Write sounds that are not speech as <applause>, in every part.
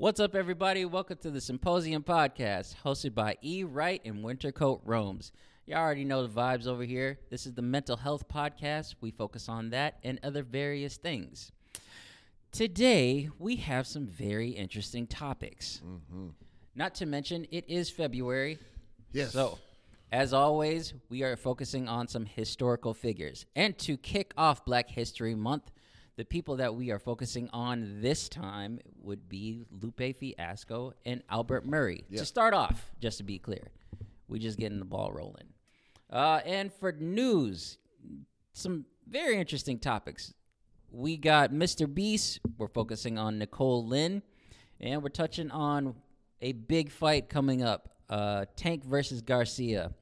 What's up, everybody? Welcome to the Symposium Podcast, hosted by E. Wright and Wintercoat Romes. You already know the vibes over here. This is the mental health podcast. We focus on that and other various things. Today, we have some very interesting topics. Mm-hmm. Not to mention, it is February. Yes. So, as always, we are focusing on some historical figures. And to kick off Black History Month, the people that we are focusing on this time would be Lupe Fiasco and Albert Murray. Yeah. To start off, just to be clear, we just getting the ball rolling. Uh, and for news, some very interesting topics. We got Mr. Beast. We're focusing on Nicole Lynn, and we're touching on a big fight coming up: uh, Tank versus Garcia.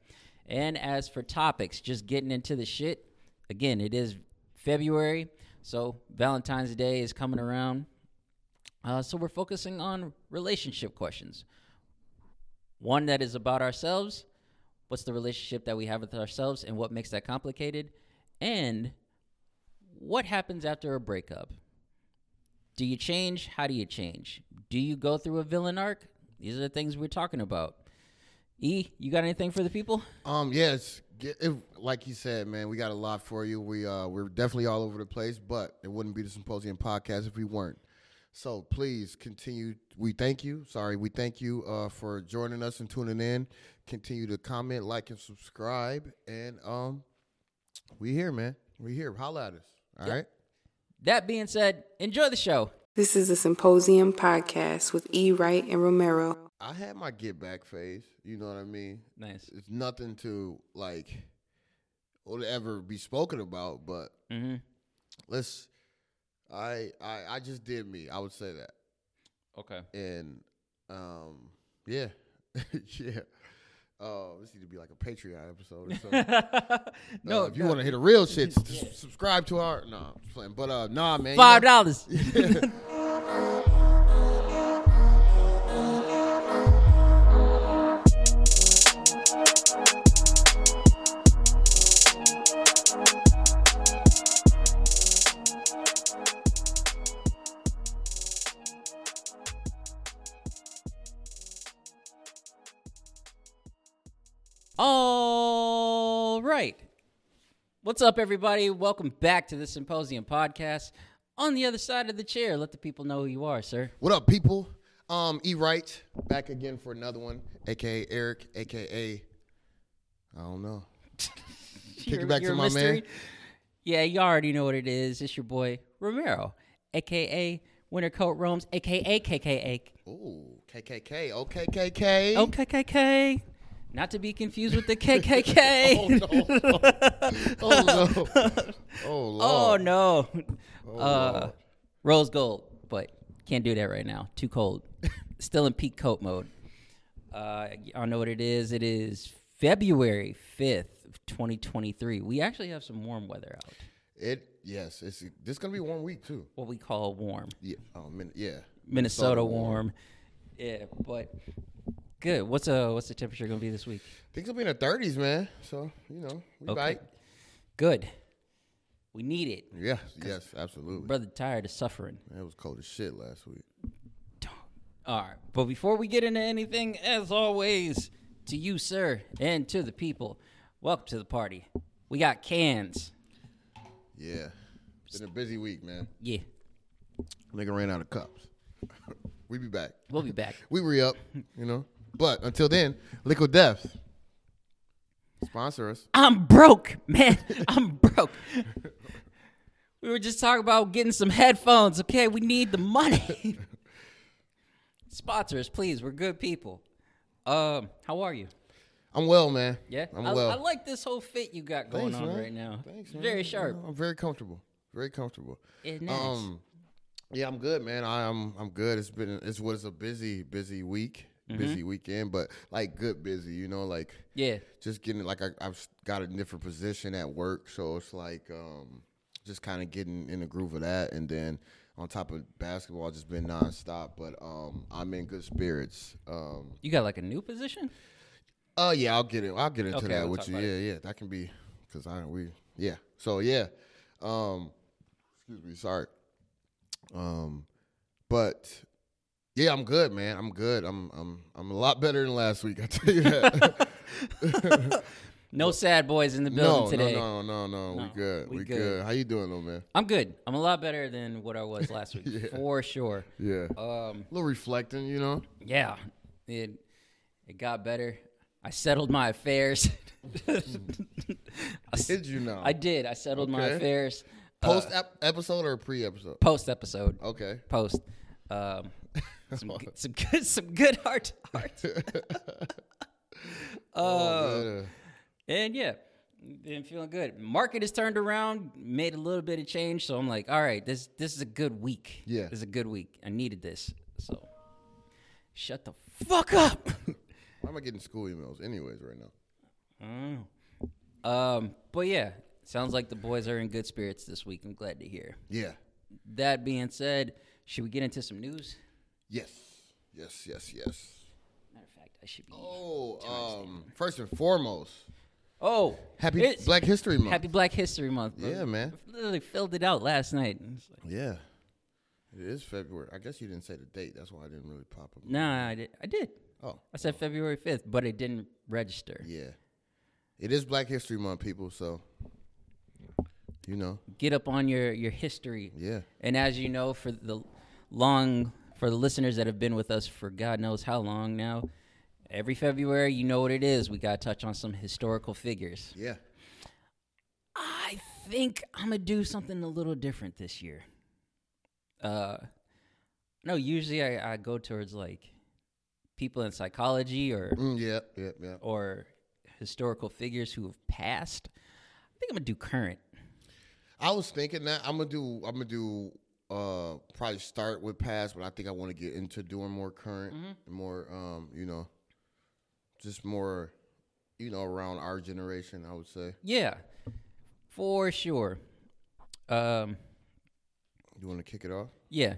And as for topics, just getting into the shit. Again, it is February, so Valentine's Day is coming around. Uh, so we're focusing on relationship questions. One that is about ourselves. What's the relationship that we have with ourselves, and what makes that complicated? And what happens after a breakup? Do you change? How do you change? Do you go through a villain arc? These are the things we're talking about. E, you got anything for the people? Um. Yes. Get, if, like you said, man, we got a lot for you. We uh, we're definitely all over the place, but it wouldn't be the Symposium podcast if we weren't. So please continue. We thank you. Sorry, we thank you uh, for joining us and tuning in. Continue to comment, like, and subscribe. And um, we here, man. We here. Holla at us. All right. That being said, enjoy the show. This is the Symposium podcast with E. Wright and Romero. I had my get back phase. You know what I mean? Nice. It's nothing to like or to ever be spoken about, but Mm-hmm. let's I I I just did me. I would say that. Okay. And um yeah. <laughs> yeah. Uh, this need to be like a Patreon episode or something. <laughs> no, Uh, if you want to hear the real shit, s- <laughs> subscribe to our. No, I'm just playing. But uh, nah, man. five dollars. What's up, everybody? Welcome back to the Symposium Podcast. On the other side of the chair, let the people know who you are, sir. What up, people? Um, E Wright back again for another one, aka Eric, aka I don't know. <laughs> Kick it back to my mystery? man. Yeah, you already know what it is. It's your boy Romero, aka Winter Coat Romes, aka KKA. Ooh, KKK, OKKK. OKKK. Not to be confused with the <laughs> KKK. Oh no! Oh no! <laughs> Oh Oh no. Oh, uh, Lord. rose gold, but can't do that right now. Too cold. <laughs> Still in peak coat mode. Uh, I know what it is. It is February fifth, twenty twenty three. We actually have some warm weather out. It yes, it's this gonna be one week too. What we call warm. Yeah, oh min- yeah. Minnesota, Minnesota warm. Yeah, but good. What's uh what's the temperature gonna be this week? Things will be in the thirties, man. So you know, we Okay. bite. Good. We need it. Yeah, yes, absolutely. Brother tired of suffering. It was cold as shit last week. All right. But before we get into anything, as always, to you, sir, and to the people, welcome to the party. We got cans. Yeah, been a busy week, man. Yeah, Nigga ran out of cups. <laughs> we be back. we'll be back. <laughs> We re up, you know. But until then, Liquid Death sponsor us. I'm broke, man. <laughs> I'm broke. We were just talking about getting some headphones. Okay, we need the money. <laughs> Sponsor us, please. We're good people. Um, how are you? I'm well, man. Yeah, I'm I, well. I like this whole fit you got going Thanks, on man. right now. Thanks, man. Very sharp. I'm very comfortable. Very comfortable. It's nice. Um, yeah, I'm good, man. I, I'm I'm good. It's been it's was a busy busy week, Mm-hmm. busy weekend, but like good busy. You know, like yeah, just getting like I, I've got a different position at work, so it's like um just kind of getting in the groove of that, and then on top of basketball, just been nonstop. But um, I'm in good spirits. Um, you got like a new position. Oh yeah, I'll get it. I'll get into Okay, that we'll with you. Yeah, yeah, that can be because I we yeah. So yeah, um, excuse me, sorry. Um, but Yeah, I'm good, man. I'm good. I'm I'm I'm a lot better than last week. I tell you that. <laughs> No sad boys in the no, building today. no, no, no, no. no We good. we We, good. good. How you doing, though, man? I'm good. I'm a lot better than what I was last week, <laughs> Yeah. for sure. Yeah. Um, a little reflecting, you know. yeah, it it got better. I settled my affairs. I, <laughs> Did you know? I did. I settled my affairs. Post ep- episode or pre episode? Post episode. Okay. Post. Um, <laughs> some good, some <laughs> good some good heart to heart. Uh, <laughs> Oh. And yeah, been feeling good. Market has turned around, made a little bit of change. So I'm like, all right, this this is a good week. Yeah. this is a good week. I needed this. So shut the fuck up. Why am I getting school emails, anyways, right now? um, but yeah, sounds like the boys are in good spirits this week. I'm glad to hear. Yeah. That being said, should we get into some news? Yes. Yes. Yes. Yes. Matter of fact, I should be. Oh, um, first and foremost, Oh, happy it's- Black History Month. Happy Black History Month. bro. Yeah, man. I literally filled it out last night. It's like, Yeah. It is February. I guess you didn't say the date. That's why I didn't really pop up. nah, I did. I did. Oh, I said February 5th, but it didn't register. yeah. It is Black History Month, people. So, you know, Get up on your, your history. yeah. And as you know, for the long, for the listeners that have been with us for God knows how long now, every February, you know what it is. We got to touch on some historical figures. Yeah. I think I'm going to do something a little different this year. Uh, no, usually I, I go towards like people in psychology or Mm, yeah. Yeah. Yeah. or historical figures who have passed. I think I'm gonna do current. I was thinking that I'm gonna do. I'm gonna do. Uh, probably start with past, but I think I want to get into doing more current, Mm-hmm. more. Um, you know, just more. You know, around our generation, I would say. Yeah, for sure. Um, You want to kick it off? yeah,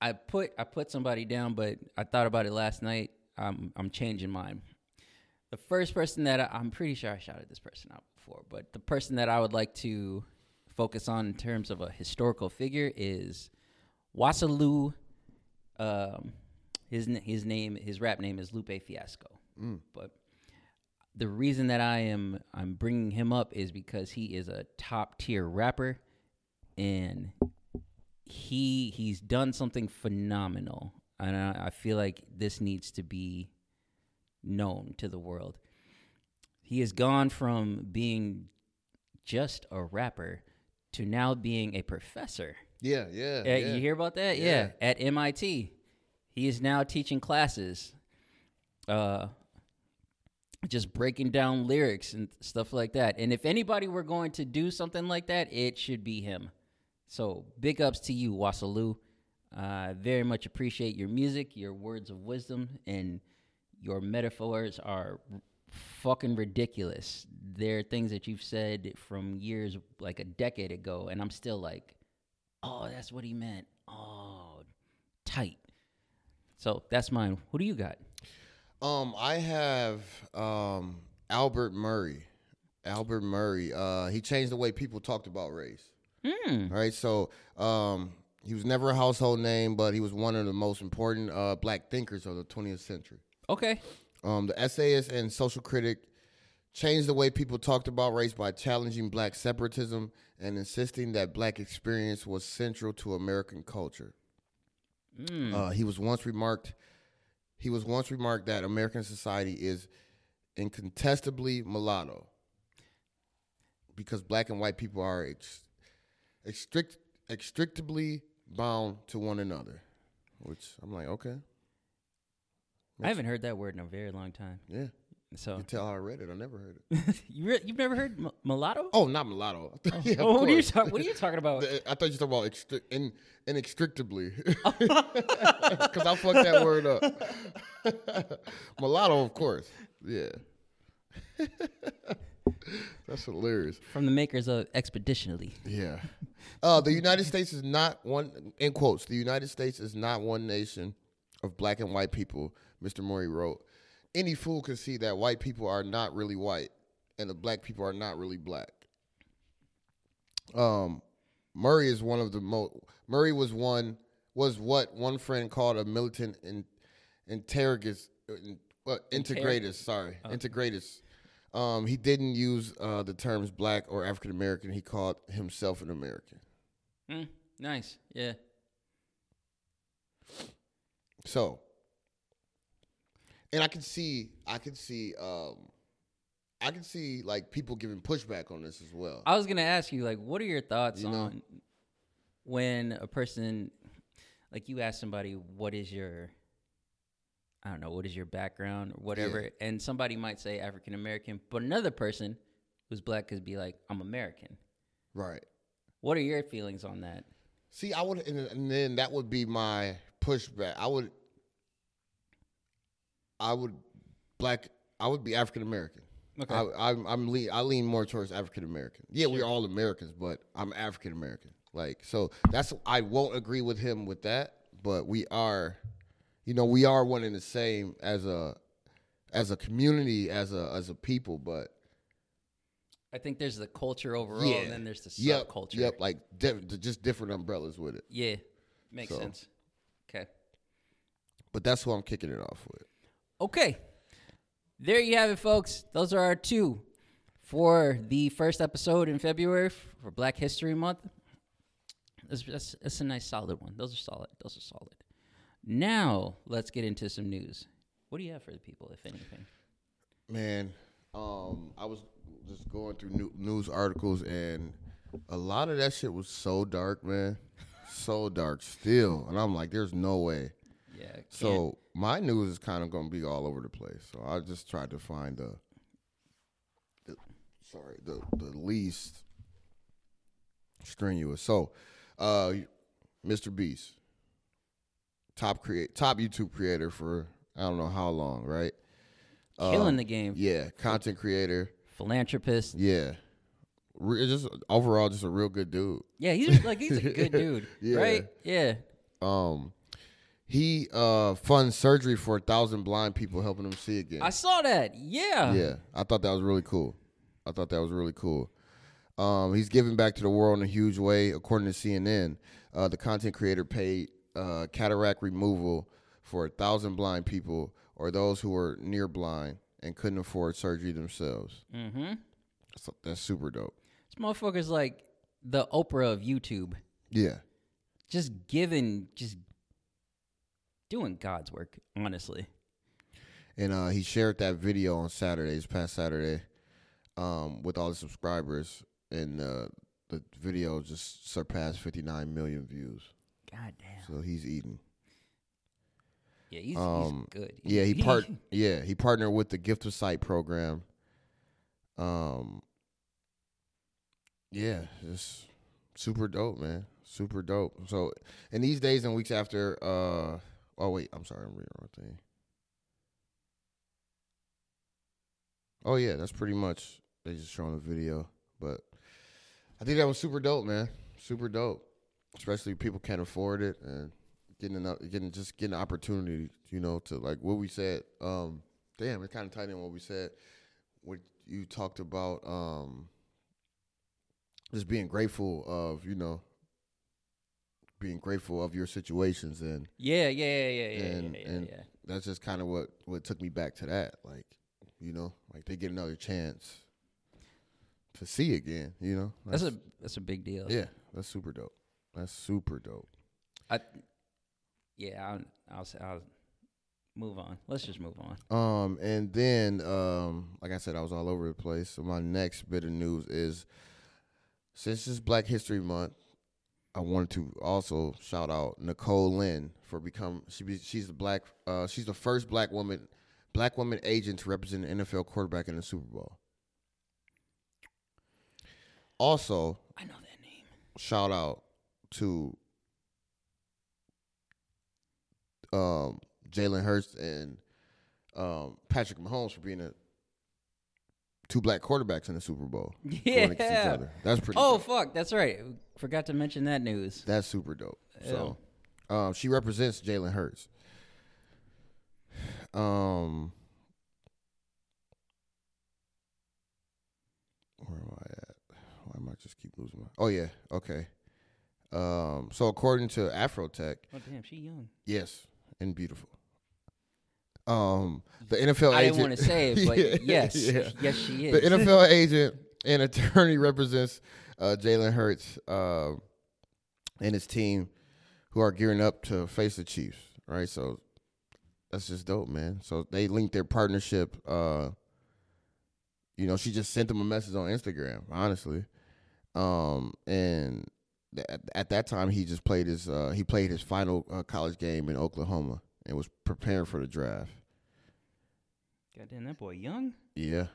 I put I put somebody down, but I thought about it last night. I'm I'm changing mine. The first person that I, I'm pretty sure I shouted this person out before, but the person that I would like to focus on in terms of a historical figure is Wasalu. Um, his his name his rap name is Lupe Fiasco, but the reason that I am I'm bringing him up is because he is a top tier rapper, and he he's done something phenomenal, and I, I feel like this needs to be known to the world. He has gone from being just a rapper to now being a professor. Yeah, yeah. Uh, yeah. You hear about that? Yeah. Yeah. At MIT. He is now teaching classes, uh, just breaking down lyrics and stuff like that. And if anybody were going to do something like that, it should be him. So big ups to you, Wasalu. Uh, very much appreciate your music, your words of wisdom, and your metaphors are fucking ridiculous. There are things that you've said from years, like a decade ago, and I'm still like, oh, that's what he meant. Oh, tight. So that's mine. Who do you got? Um, I have um Albert Murray. Albert Murray. Uh, he changed the way people talked about race. Hmm. Right. So, um, he was never a household name, but he was one of the most important uh, black thinkers of the 20th century. Okay. Um, the essayist and social critic changed the way people talked about race by challenging black separatism and insisting that black experience was central to American culture. Uh, he was once remarked. He was once remarked that American society is incontestably mulatto because black and white people are ex- extrict, extrictably bound to one another. Which I'm like, okay, I haven't heard that word in a very long time. yeah. So You tell how I read it. I never heard it. <laughs> you re- you've never heard m- mulatto? Oh, not mulatto. <laughs> yeah, of Oh, what are you talk- What are you talking about? <laughs> I thought you were talking about extri- in, inextricably. Because I fucked that word up. mulatto, of course. Yeah. That's hilarious. From the makers of Expeditionally. Yeah. Uh, the United States is not one, in quotes, the United States is not one nation of black and white people, Mr. Murray wrote. Any fool can see that white people are not really white and the black people are not really black. Um, Murray is one of the most, Murray was one was what one friend called a militant in, interrogus, in, integratus. Sorry, integratus. Um, he didn't use uh, the terms black or African American. He called himself an American. Mm, nice. Yeah. So, and I can see, I can see, um, I can see like people giving pushback on this as well. I was gonna ask you, like, what are your thoughts You know? on when a person, like, you ask somebody, what is your, I don't know, what is your background or whatever, and somebody might say African American, but another person who's black could be like, I'm American. right. What are your feelings on that? See, I would, and, and then that would be my pushback. I would, I would, black. I would be African American. Okay. I, I'm, I'm lean, I lean more towards African American. Yeah, we're all Americans, but I'm African American. Like, so that's I won't agree with him with that, but we are, you know, we are one and the same as a, as a community, as a as a people. But I think there's the culture overall, yeah, and then there's the yep, subculture. Yep, like di- just different umbrellas with it. Yeah, makes So. sense. Okay. But that's who I'm kicking it off with. Okay. There you have it, folks. Those are our two for the first episode in February for Black History Month. That's, that's, that's a nice solid one. Those are solid. Those are solid. Now, let's get into some news. What do you have for the people, if anything? Man, um, I was just going through new, news articles, and a lot of that shit was so dark, man, so dark still. And I'm like, there's no way. Yeah. So my news is kind of going to be all over the place. So I just tried to find the, the sorry, the the least strenuous. So, uh, Mr. Beast, top create top YouTube creator for I don't know how long, right? killing Um, the game. Yeah, content creator. Philanthropist. Yeah, Re- just overall, just a real good dude. Yeah, he's like he's a good <laughs> dude, Yeah. right? Yeah. Um, he uh funds surgery for a thousand blind people, helping them see again. I saw that. Yeah. yeah, I thought that was really cool. I thought that was really cool. Um, he's giving back to the world in a huge way, according to CNN. Uh, the content creator paid uh, cataract removal for a thousand blind people or those who were near blind and couldn't afford surgery themselves. Mm-hmm. That's, that's super dope. This motherfucker's like the Oprah of YouTube. Yeah, just giving just doing god's work honestly and uh, he shared that video on Saturday, this past Saturday, um, with all the subscribers, and uh, the video just surpassed 59 million views. god damn So he's eating. yeah he's, Um, he's good Yeah, he <laughs> part. yeah, he partnered with the Gift of Sight program. Um. Yeah, just super dope, man. Super dope. So, in these days and weeks after, uh, oh wait, I'm sorry, I'm reading the wrong thing. Oh yeah, that's pretty much they just showing the video, but I think that was super dope, man. Super dope, especially people can't afford it and getting enough, getting just getting an opportunity, you know, to like what we said. Um, damn, it kind of tied in what we said. What you talked about, um, just being grateful of, you know, being grateful of your situations, and yeah yeah yeah yeah yeah and yeah, yeah, and yeah. that's just kind of what what took me back to that. Like, you know, like they get another chance to see again. You know, that's a that's a big deal yeah, that's super dope. That's super dope. i yeah I'll, I'll say i'll move on let's just move on Um, and then, um, like I said, I was all over the place. So my next bit of news is, since it's Black History Month, I wanted to also shout out Nicole Lynn for become she be, she's the black uh she's the first black woman black woman agent to represent an NFL quarterback in the Super Bowl. Also, i know that name shout out to um, Jalen Hurts and um, Patrick Mahomes for being a two black quarterbacks in the Super Bowl. <laughs> going against each Yeah. other. That's pretty. oh dope. fuck that's right forgot to mention that news that's super dope. So, um, she represents Jalen Hurts. Um, where am I at? Why am I just keep losing my? Oh yeah, okay. Um, so according to Afrotech, Oh damn, she young. yes, and beautiful. Um, the NFL I agent. didn't want to say it, <laughs> but Yeah, yes, yeah. yes, she is. The NFL agent and attorney <laughs> represents uh, Jalen Hurts uh, and his team, who are gearing up to face the Chiefs. Right, so that's just dope, man. So they linked their partnership. Uh, you know, she just sent them a message on Instagram. Honestly, um, and th- at, at that time he just played his uh, he played his final uh, college game in Oklahoma and was preparing for the draft. Goddamn, that boy young. Yeah.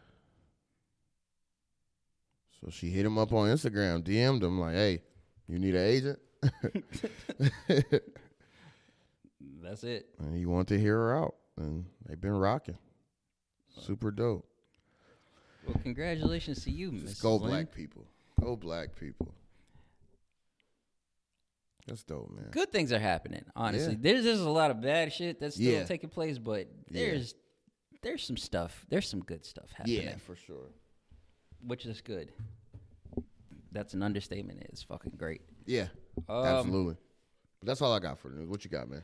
So she hit him up on Instagram, DM'd him like, "Hey, you need an agent?" <laughs> That's it. and he wanted to hear her out, and they've been rocking. Super dope. Well, congratulations to you, Miss go black people. Go black people. That's dope, man. Good things are happening. Honestly, Yeah. there's there's a lot of bad shit that's still Yeah. taking place, but there's there's some stuff. There's some good stuff happening, Yeah, for sure. which is good. That's an understatement. It's fucking great. Yeah, Um, absolutely. But that's all I got for the news. What you got, man?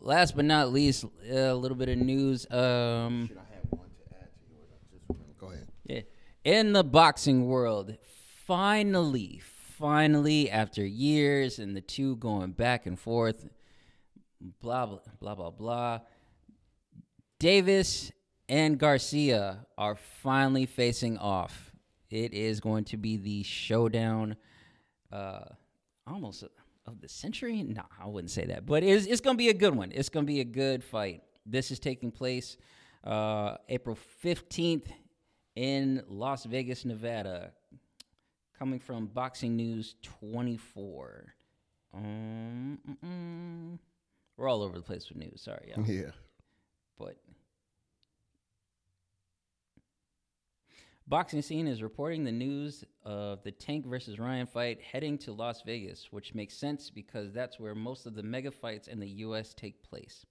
Last but not least, a little bit of news. Um, I have one to add to yours. I just remembered. Go ahead. Yeah. In the boxing world, finally, finally, after years and the two going back and forth, blah, blah, blah, blah, blah, Davis and Garcia are finally facing off. It is going to be the showdown, uh, almost of the century. No, I wouldn't say that, but it's, it's going to be a good one. It's going to be a good fight. This is taking place uh, April 15th in Las Vegas, Nevada. Coming from Boxing News 24. Um, we're all over the place with news. Sorry, y'all. <laughs> Yeah. But Boxing Scene is reporting the news of the Tank versus Ryan fight heading to Las Vegas, which makes sense because that's where most of the mega fights in the U.S. take place.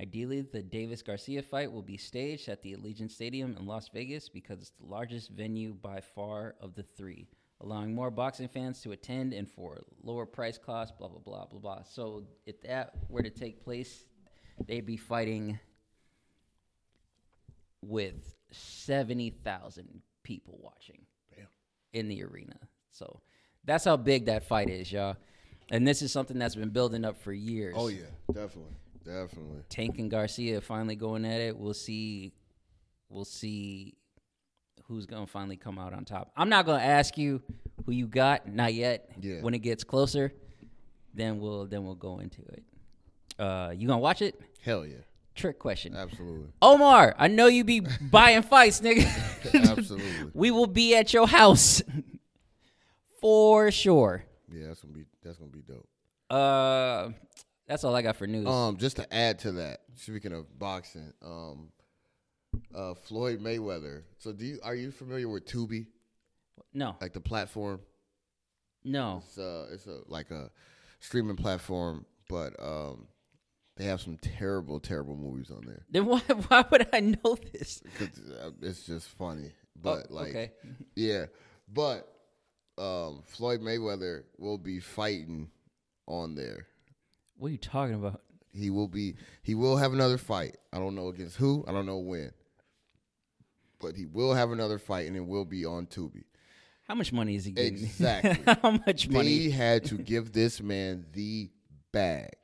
Ideally, the Davis Garcia fight will be staged at the Allegiant Stadium in Las Vegas because it's the largest venue by far of the three, allowing more boxing fans to attend and for lower price costs, blah, blah, blah, blah, blah. So, if that were to take place, they'd be fighting with 70,000 people watching Damn. in the arena. So, that's how big that fight is, y'all. And this is something that's been building up for years. Oh yeah, definitely, definitely. Tank and Garcia finally going at it. We'll see. We'll see who's gonna finally come out on top. I'm not gonna ask you who you got, not yet. Yeah. When it gets closer, then we'll then we'll go into it. Uh, you gonna watch it? Hell yeah, Trick question. absolutely, Omar, I know you be buying fights, nigga. <laughs> absolutely. we will be at your house <laughs> for sure. Yeah, that's gonna be that's gonna be dope. Uh, that's all I got for news. Um, just to add to that, speaking of boxing, um, uh, Floyd Mayweather. So, do you are you familiar with Tubi, no, like the platform? no. It's uh, it's a like a streaming platform, but um, they have some terrible, terrible movies on there. Then why <laughs> why would I know this? uh, it's just funny, but Oh, like, okay. <laughs> yeah, but um, Floyd Mayweather will be fighting on there. What are you talking about? He will be. He will have another fight. I don't know against who. I don't know when. But he will have another fight, and it will be on Tubi. How much money is he getting? <laughs> Exactly. How much money? They had to give this man the bag,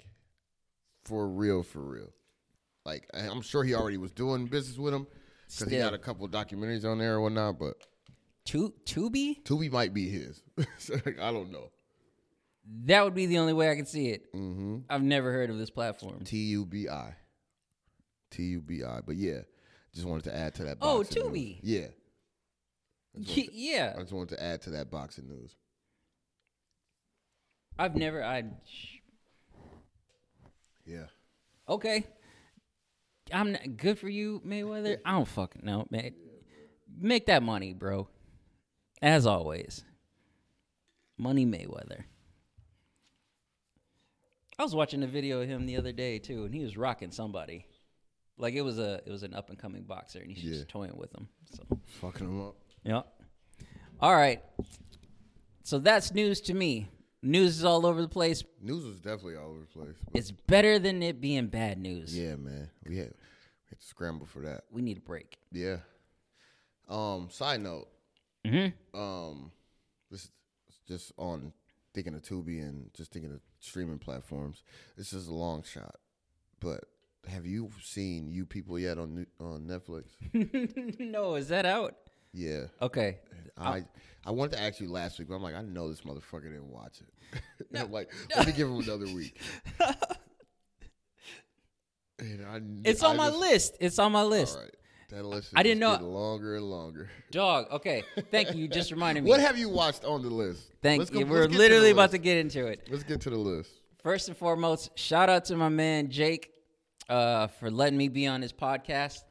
for real, for real. Like I- I'm sure he already was doing business with him because he Still. got a couple of documentaries on there or whatnot. But Tu- Tubi? Tubi might be his. <laughs> So, I don't know. That would be the only way I could see it. Mm-hmm. I've never heard of this platform. T U B I. T U B I. But yeah, just wanted to add to that. Oh, boxing news. Tubi. Yeah. I to, <laughs> yeah, I just wanted to add to that boxing news. I've never. I Yeah. okay. I'm not, good for you, Mayweather. I don't fucking know, man. Make that money, bro. As always, money Mayweather. I was watching a video of him the other day too, and he was rocking somebody. Like it was a it was an up and coming boxer, and he's Yeah. just toying with him. So Fucking him up. Yep. All right. So that's news to me. News is all over the place. News was definitely all over the place. It's better than it being bad news. yeah, man, we had, we had to scramble for that. We need a break. Yeah. Um. Side note. Mm-hmm. Um. This is just on thinking of Tubi and just thinking of streaming platforms. This is a long shot, but have you seen you people yet on on Netflix? <laughs> no, is that out? Yeah. Okay. I I wanted to ask you last week, but I'm like, I know this motherfucker didn't watch it. <laughs> And I'm like, let me give him another week. <laughs> And I, It's I on my just- list. It's on my list. All right, that list. I didn't know- longer and longer. <laughs> Dog. Okay. Thank you. You just reminded me. What have you watched on the list? Thank Let's you. let's We're get to literally about to get into it. Let's get to the list. First and foremost, shout out to my man Jake uh, for letting me be on his podcast.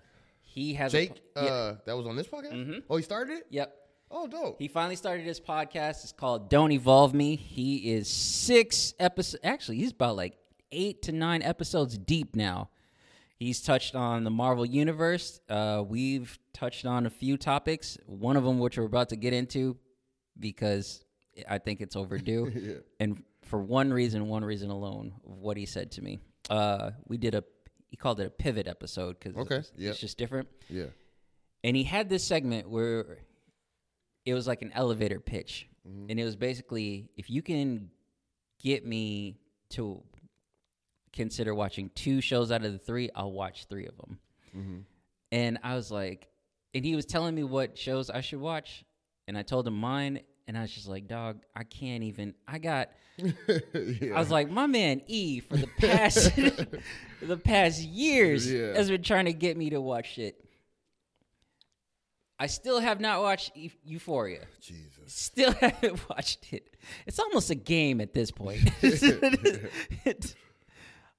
He has Jake, A, yeah, uh, that was on this podcast. Oh, he started it. yep. Oh, dope. He finally started his podcast. It's called Don't Evolve Me. He is six episodes. Actually, he's about like eight to nine episodes deep now. He's touched on the Marvel Universe. Uh, we've touched on a few topics, one of them which we're about to get into because I think it's overdue. <laughs> And for one reason, one reason alone, of what he said to me. Uh, we did a, he called it a pivot episode because Okay, it's, yeah. it's just different yeah. and he had this segment where it was like an elevator pitch Mm-hmm. and it was basically if you can get me to consider watching two shows out of the three i'll watch three of them Mm-hmm. and i was like and he was telling me what shows i should watch and i told him mine and i was just like dog i can't even i got <laughs> yeah. I was like, my man E for the past <laughs> <laughs> the past years Yeah. has been trying to get me to watch shit. I still have not watched Eu- Euphoria. Jesus. Still haven't watched it. It's almost a game at this point.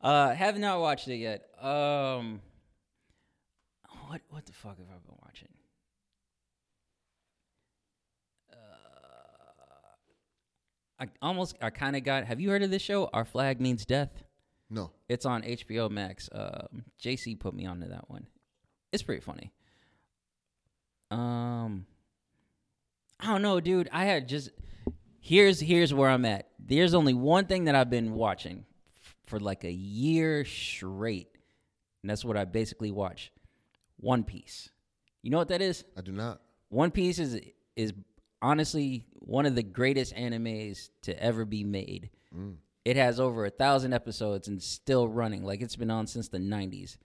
uh, have not watched it yet. Um, what what the fuck have I been watching? I almost I kind of got. Have you heard of this show? Our flag means death. No. It's on HBO Max. Um, JC put me onto that one. It's pretty funny. Um, I don't know, dude. I had just here's here's where I'm at. There's only one thing that I've been watching f- for like a year straight, and that's what I basically watch. One Piece. You know what that is? I do not. One Piece is is honestly one of the greatest animes to ever be made. Mm. It has over a thousand episodes and still running. Like it's been on since the '90s.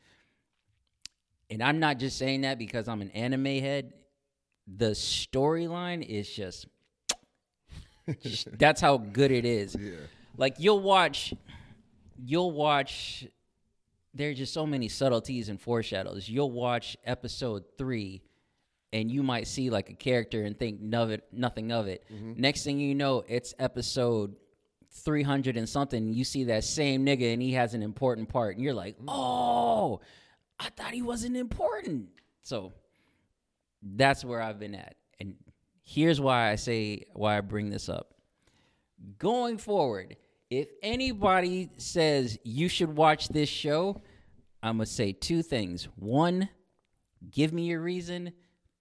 And I'm not just saying that because I'm an anime head. The storyline is just, <laughs> just- that's how good it is. Yeah. Like you'll watch, you'll watch. There are just so many subtleties and foreshadows. You'll watch episode three, and you might see like a character and think it, nothing of it. Mm-hmm. Next thing you know, it's episode three hundred and something. You see that same nigga, and he has an important part, and you're like, mm-hmm. oh, I thought he wasn't important. So that's where I've been at, and here's why I say why I bring this up going forward, if anybody says you should watch this show, I'm going to say two things. One, give me your reason.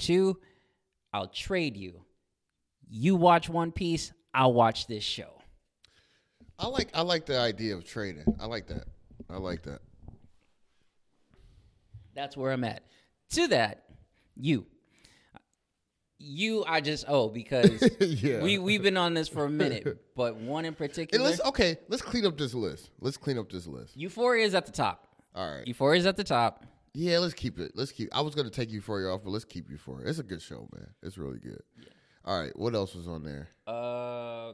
Two, I'll trade you. You watch One Piece, I'll watch this show. I like I like the idea of trading. I like that. I like that. That's where I'm at. To that, you. You, I just owe because <laughs> Yeah. we, we've been on this for a minute, but one in Hey, particular, let's okay. Let's clean up this list. Let's clean up this list. Euphoria is at the top. All right. Euphoria is at the top. Yeah, let's keep it. Let's keep. I was gonna take Euphoria off, but let's keep Euphoria. It's a good show, man. It's really good. All right. What else was on there? Uh,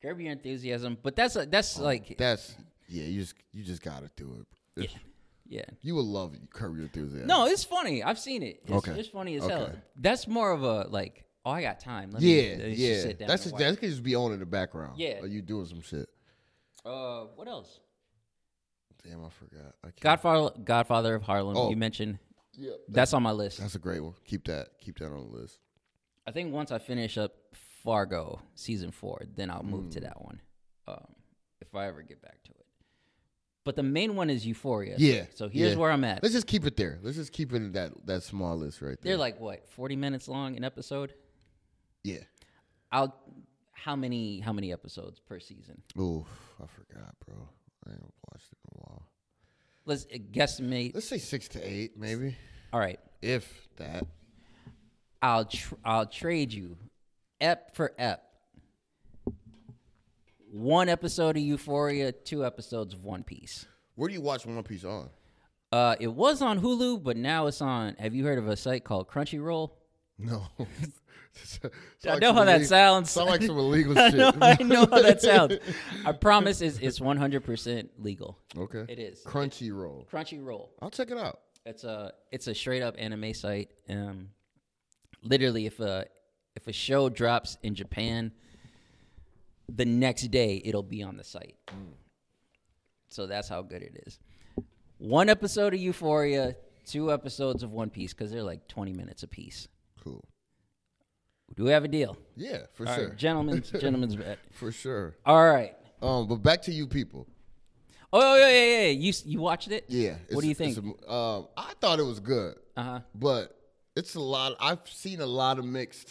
Curb Your Enthusiasm, but that's a, that's like That's yeah. You just you just gotta do it. It's- yeah. You will love Curb Your Enthusiasm. No, it's funny. I've seen it. It's, Okay. it's funny as hell. That's more of a like, oh, I got time. Let me, Yeah, me just yeah. sit down That's just that could just be on in the background. Yeah. Or you doing some shit. Uh, what else? Damn, I forgot. I. Godfather, Godfather of Harlem. Oh. You mentioned Yeah. that's on my list. That's a great one. Keep that. Keep that on the list. I think once I finish up Fargo season four, then I'll move Hmm. to that one. Um, if I ever get back to it. But the main one is Euphoria. Yeah. So here's yeah. where I'm at. Let's just keep it there. Let's just keep it in that that small list right there. They're like what, 40 minutes long an episode? yeah. I'll how many how many episodes per season? Oof, I forgot, bro. I ain't watched it in a while. Let's guesstimate. Let's say six to eight, maybe, All right, if that. I'll tr- I'll trade you, ep for ep. One episode of Euphoria, two episodes of One Piece. Where do you watch One Piece on? Uh, it was on Hulu, but now it's on. Have you heard of a site called Crunchyroll? No. <laughs> I know how that sounds. Sound like some illegal <laughs> I shit. know, I know how that sounds. I <laughs> promise it's it's 100% legal. Okay. It is. Crunchyroll. Crunchyroll. I'll check it out. It's a it's a straight up anime site. Um, literally, if a if a show drops in Japan, the next day it'll be on the site. So that's how good it is. One episode of Euphoria, two episodes of One Piece because they're like 20 minutes a piece. Cool. Do we have a deal? Yeah, for All right, sure. gentlemen's <laughs> gentlemen's bet. for sure. All right. Um, but back to you people. Oh yeah, yeah, yeah. You you watched it? Yeah. What do you think? a- um, I thought it was good, Uh huh. but it's a lot. I've seen a lot of mixed,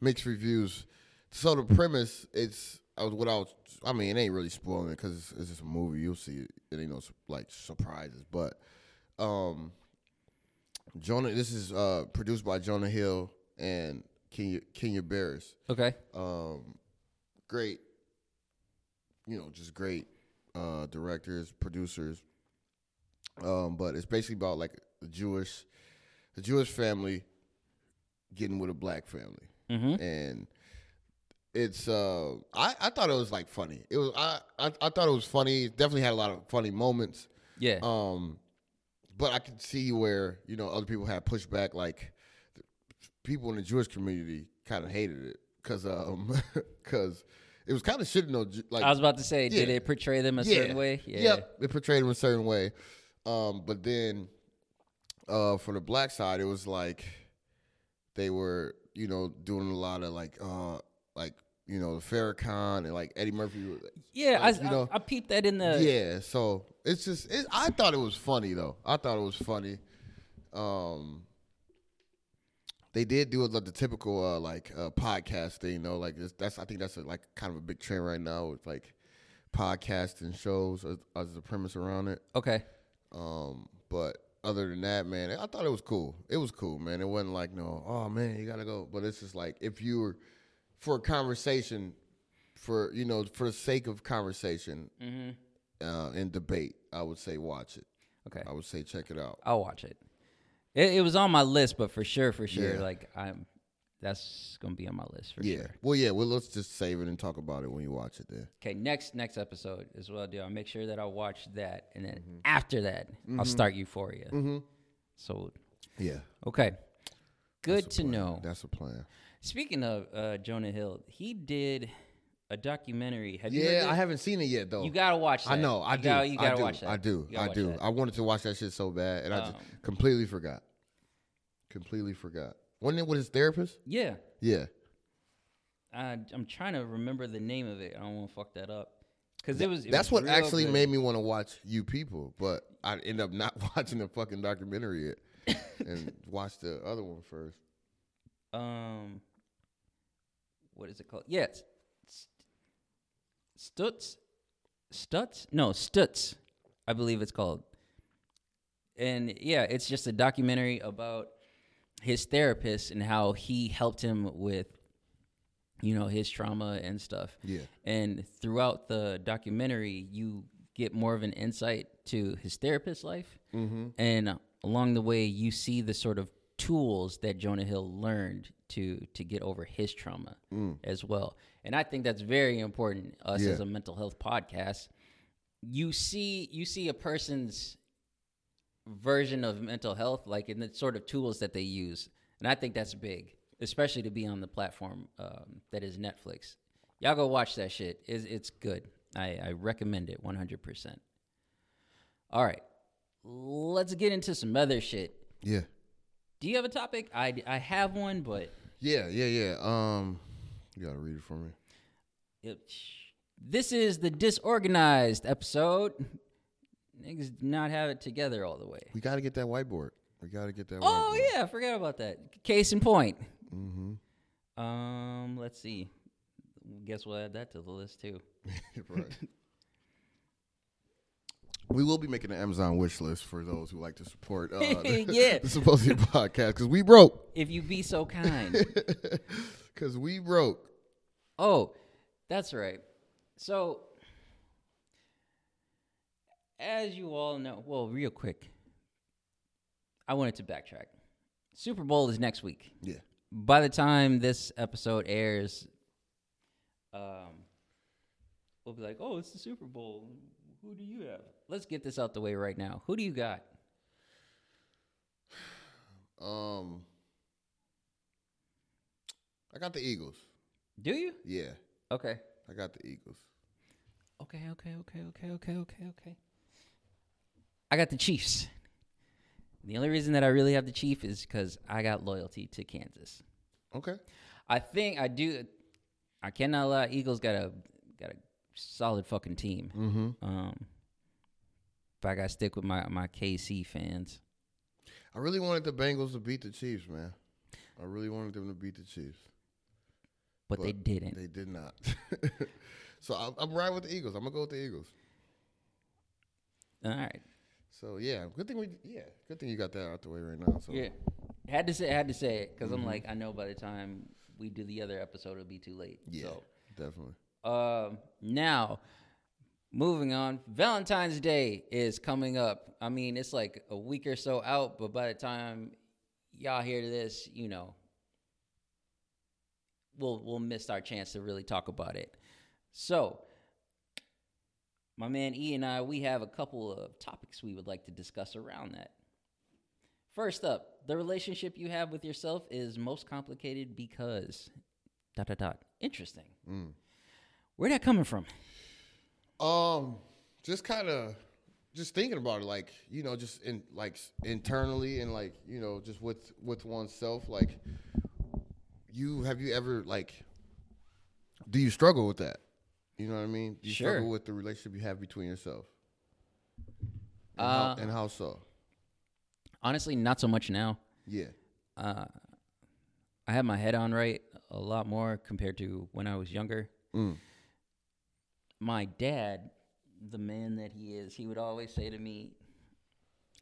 mixed reviews. So the premise, it's I was what I was. I mean, it ain't really spoiling it because it's, it's just a movie. You'll see it. It ain't no like surprises, but um, Jonah. This is uh produced by Jonah Hill and Kenya Kenya Barris. Okay. um, great, you know, just great uh, directors, producers. Um, but it's basically about like a Jewish, a Jewish family getting with a black family, Mm-hmm. and it's uh, I I thought it was like funny. It was I I, I thought it was funny. It definitely had a lot of funny moments. Yeah. Um, but I could see where you know other people had pushback. Like people in the Jewish community kind of hated it because um <laughs> because it was kind of shitting on Ju- like I was about to say, did it portray them a yeah, certain way? Yeah. Yep, it portrayed them a certain way. Um, but then uh for the black side, it was like they were you know doing a lot of like uh like you know the Farrakhan and like Eddie Murphy. Yeah, like, I, you know, I, I peeped that in the. yeah, so it's just it, I thought it was funny though. I thought it was funny. Um, they did do the, the typical uh, like uh, podcast thing, though. Like this, that's I think that's a, like kind of a big trend right now with like podcasts and shows as, as the premise around it. Okay. Um, but other than that, man, I thought it was cool. It was cool, man. It wasn't like no, oh man, you gotta go. But it's just like if you were for a conversation, for you know, for the sake of conversation Mm-hmm. uh, and debate, I would say watch it. Okay. I would say check it out. I'll watch it. it. It was on my list, but for sure, for sure, Yeah. like I'm, that's gonna be on my list for yeah. sure. Well, yeah. Well, let's just save it and talk about it when you watch it. Then. Okay, next next episode is what I'll do. I'll make sure that I watch that, and then Mm-hmm. after that, I'll start Euphoria. Mm-hmm. So Yeah. okay, good to plan. know. That's a plan. Speaking of uh, Jonah Hill, he did a documentary. Have you? Yeah. I haven't seen it yet though. You gotta watch that. I know. I You do. Gotta, you gotta I do. watch that. I do. I do. that. I wanted to watch that shit so bad, and I just Um, completely forgot. Completely forgot. Wasn't it with his therapist? Yeah, Yeah. I, I'm trying to remember the name of it. I don't want to fuck that up because it was. It That's was what actually good. made me want to watch You People, but I end up not <laughs> watching the fucking documentary yet, <laughs> and watch the other one first. Um, what is it called? Yes, Stutz, Stutz. No, Stutz, I believe it's called. And yeah, it's just a documentary about his therapist and how he helped him with, you know, his trauma and stuff. Yeah. And throughout the documentary, you get more of an insight to his therapist's life. Mm-hmm. And along the way, you see the sort of tools that Jonah Hill learned to to get over his trauma as well. And I think that's very important. Us Yeah. as a mental health podcast, you see you see a person's version of mental health, like in the sort of tools that they use, and I think that's big, especially to be on the platform um, that is Netflix. Y'all go watch that shit. It's, it's good. I, I recommend it 100%. All right, let's get into some other shit. Yeah. Do you have a topic? I, I have one, but Yeah. Yeah. Yeah. Um, you gotta read it for me. it, this is the disorganized episode. Niggas do not have it together all the way. We gotta get that whiteboard. We gotta get that. Oh whiteboard. yeah, I forgot about that. Case in point. Mm-hmm. Um, let's see. Guess we'll add that to the list too. <laughs> right. We will be making an Amazon wish list for those who like to support uh, the, <laughs> <laughs> Yeah. the Symposium podcast because we broke. If you be so kind. <laughs> Because we broke. Oh, that's right. So, as you all know, well, real quick, I wanted to backtrack. Super Bowl is next week. Yeah. By the time this episode airs, um, we'll be like, "Oh, it's the Super Bowl. Who do you have?" Let's get this out the way right now. Who do you got? <sighs> Um, I got the Eagles. Do you? Yeah, Okay. I got the Eagles. Okay, okay, okay, okay, okay, okay, okay. I got the Chiefs. The only reason that I really have the Chief is because I got loyalty to Kansas. Okay. I think I do. I cannot lie. Eagles got a got a solid fucking team. Mm-hmm. Um, but I got to stick with my my KC fans. I really wanted the Bengals to beat the Chiefs, man. I really wanted them to beat the Chiefs. But, they didn't. They did not. <laughs> so I'm, I'm riding with the Eagles. I'm gonna go with the Eagles. All right. So yeah, good thing we yeah, good thing you got that out the way right now. So Yeah. Had to say had to say it because I'm like I know by the time we do the other episode it'll be too late. yeah, So. definitely. Um, now, moving on, Valentine's Day is coming up. I mean, it's like a week or so out, but by the time y'all hear this, you know, we'll we'll miss our chance to really talk about it. So, my man E and I, we have a couple of topics we would like to discuss around that. First up, the relationship you have with yourself is most complicated because dot dot dot. Interesting. Mm. Where that coming from? Um, just kind of, just thinking about it, like you know, just in like internally and like you know, just with with oneself. Like, you have you ever like, do you struggle with that? You know what I mean? Do you Sure. struggle with the relationship you have between yourself? And, Uh, how, and how so? Honestly, not so much now. Yeah. Uh, I have my head on right a lot more compared to when I was younger. Mm. My dad, the man that he is, he would always say to me,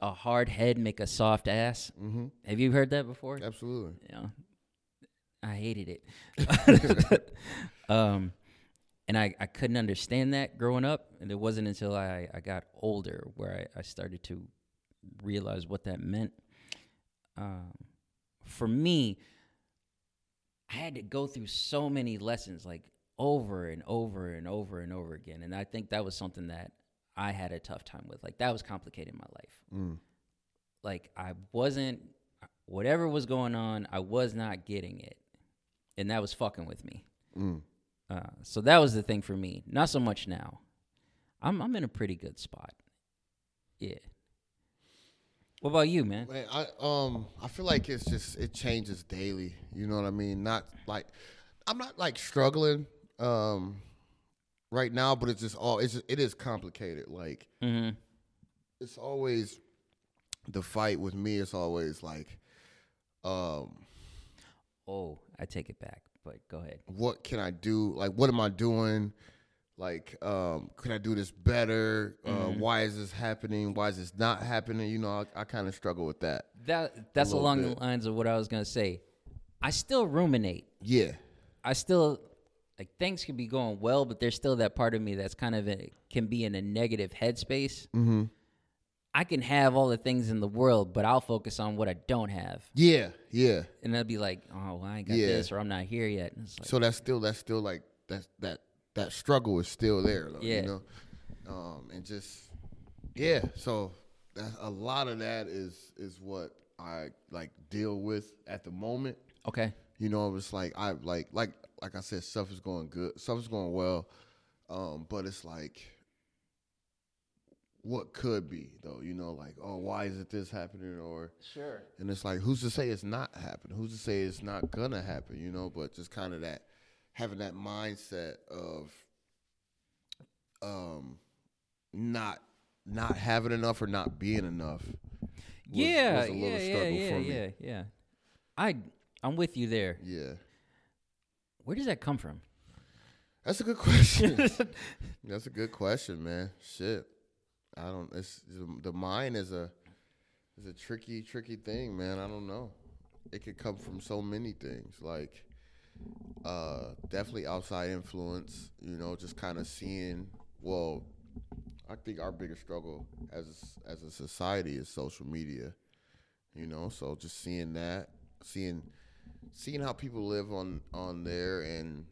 "A hard head make a soft ass." Mm-hmm. Have you heard that before? Absolutely. know, I hated it. <laughs> <laughs> um, and I, I couldn't understand that growing up. And it wasn't until I, I got older where I, I started to realize what that meant. Um, for me, I had to go through so many lessons, like over and over and over and over again. And I think that was something that I had a tough time with. Like, that was complicating my life Mm. like I wasn't whatever was going on, I was not getting it. And that was fucking with me. Mm. Uh, so that was the thing for me. Not so much now. I'm I'm in a pretty good spot. Yeah. What about you, man? Man, I um I feel like it's just it changes daily. You know what I mean? Not like I'm not like struggling um right now, but it's just all it's just, it is complicated. Like Mm-hmm. it's always the fight with me. It's always like um Oh, I take it back, but go ahead. what can I do? Like what am I doing? Like um can I do this better? Uh, Mm-hmm. why is this happening? Why is this not happening? You know, I, I kind of struggle with that. That that's along bit. the lines of what I was gonna say. I still ruminate. Yeah. I still like things can be going well, but there's still that part of me that's kind of a, can be in a negative headspace. Mhm. I can have all the things in the world, but I'll focus on what I don't have, Yeah. Yeah. and I'll be like, "Oh, well, I ain't got Yeah. this, or I'm not here yet." Like, so that's still that's still like that that that struggle is still there though, Yeah. you know um and just yeah so that, a lot of that is is what i like deal with at the moment okay, you know it's like i like like like i said stuff is going good stuff is going well um but it's like what could be though you know like oh why is it this happening or sure, and it's like, who's to say it's not happening? Who's to say it's not gonna happen? You know, but just kind of that having that mindset of um not not having enough or not being enough. was- yeah, was yeah, yeah, struggle yeah, for me. yeah, yeah. I I'm with you there. Yeah. Where does that come from? That's a good question. <laughs> That's a good question, man. Shit, I don't. It's the mind is a is a tricky, tricky thing, man. I don't know. It could come from so many things, like uh, definitely outside influence. You know, just kind of seeing. Well, I think our biggest struggle as as a society is social media. You know, so just seeing that, seeing seeing how people live on on there and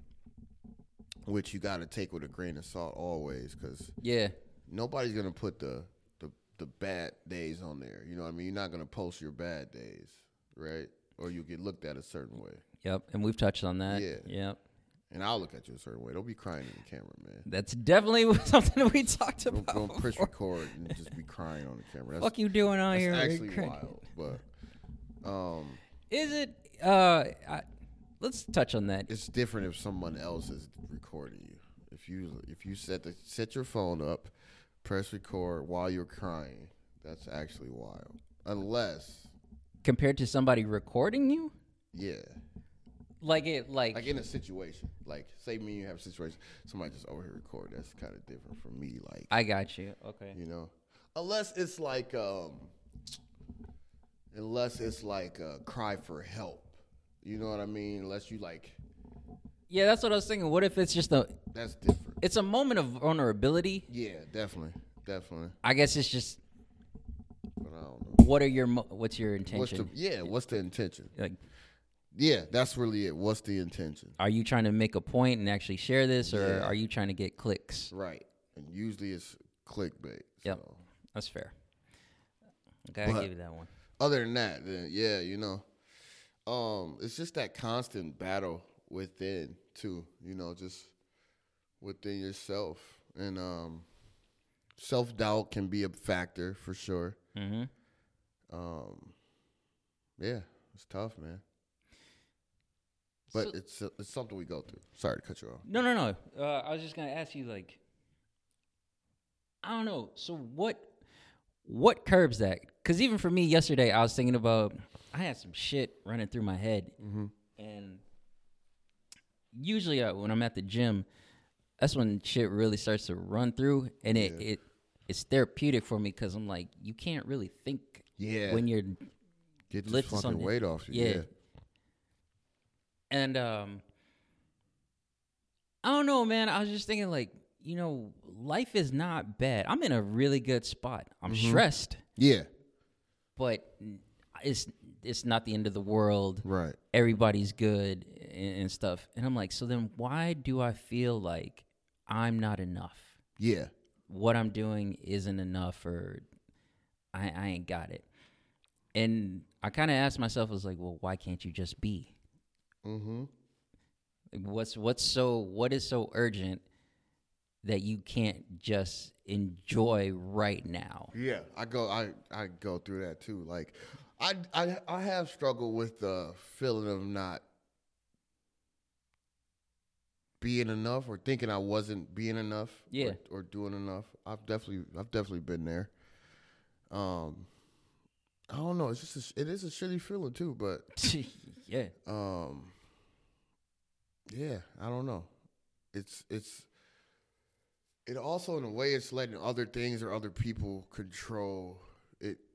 which you got to take with a grain of salt always because Yeah. nobody's gonna put the, the the bad days on there. You know what I mean? You're not gonna post your bad days, right? Or you get looked at a certain way, Yep. And we've touched on that. Yeah. Yep. and I'll look at you a certain way. Don't be crying in the camera, man. That's definitely <laughs> something we talked about. Don't, don't push before. record and just be crying on the camera. <laughs> That's, Fuck you doing on that's your actually <laughs> wild, but um, Is it? Uh, I, let's touch on that. it's different if someone else is recording you. If you if you set the set your phone up, press record while you're crying, that's actually wild. Unless, Compared to somebody recording you, yeah, like it, like, like in a situation, like say me and you have a situation, somebody just over here record. That's kind of different from me. Like I got you. Okay. you know, unless it's like um, unless it's like a cry for help. You know what I mean? Unless you like, Yeah, that's what I was thinking. What if it's just a? that's different. It's a moment of vulnerability. Yeah, definitely, definitely. I guess it's just. But I don't know. What are your? What's your What's intention? the yeah? What's the intention? like, Yeah, that's really it. What's the intention? are you trying to make a point and actually share this, or Yeah. are you trying to get clicks? Right, and usually it's clickbait. Yep. So. That's fair. Okay, I But- give you that one. Other than that, then yeah, you know, um, it's just that constant battle within too. You know, just within yourself, and um, self doubt can be a factor for sure. Mm-hmm. Um, yeah, it's tough, man. But So- it's it's something we go through. Sorry to cut you off. No, no, no. Uh, I was just gonna ask you, like, I don't know. So what, what curbs that? Because even for me, yesterday, I was thinking about. I had some shit running through my head, and usually uh, when I'm at the gym, that's when shit really starts to run through, and it it it's therapeutic for me because I'm like, you can't really think Yeah, when you're get this fucking something- weight off you. yeah. yeah. And um I don't know, man. I was just thinking like, you know, life is not bad. I'm in a really good spot. I'm Mm-hmm. stressed, Yeah, but it's it's not the end of the world. right. Everybody's good and, and stuff. And I'm like, so then why do I feel like I'm not enough? Yeah, What I'm doing isn't enough or I, I ain't got it. And I kind of asked myself, I was like, well, why can't you just be? mm-hmm. Like, What's what's so what is so urgent that you can't just enjoy right now? Yeah, I go I I go through that too. Like I I I have struggled with the feeling of not being enough or thinking I wasn't being enough Yeah. or, or doing enough. I've definitely I've definitely been there. Um I don't know, it's just a, it is a shitty feeling too, but <laughs> yeah. um yeah, I don't know. It's it's it also in a way it's letting other things or other people control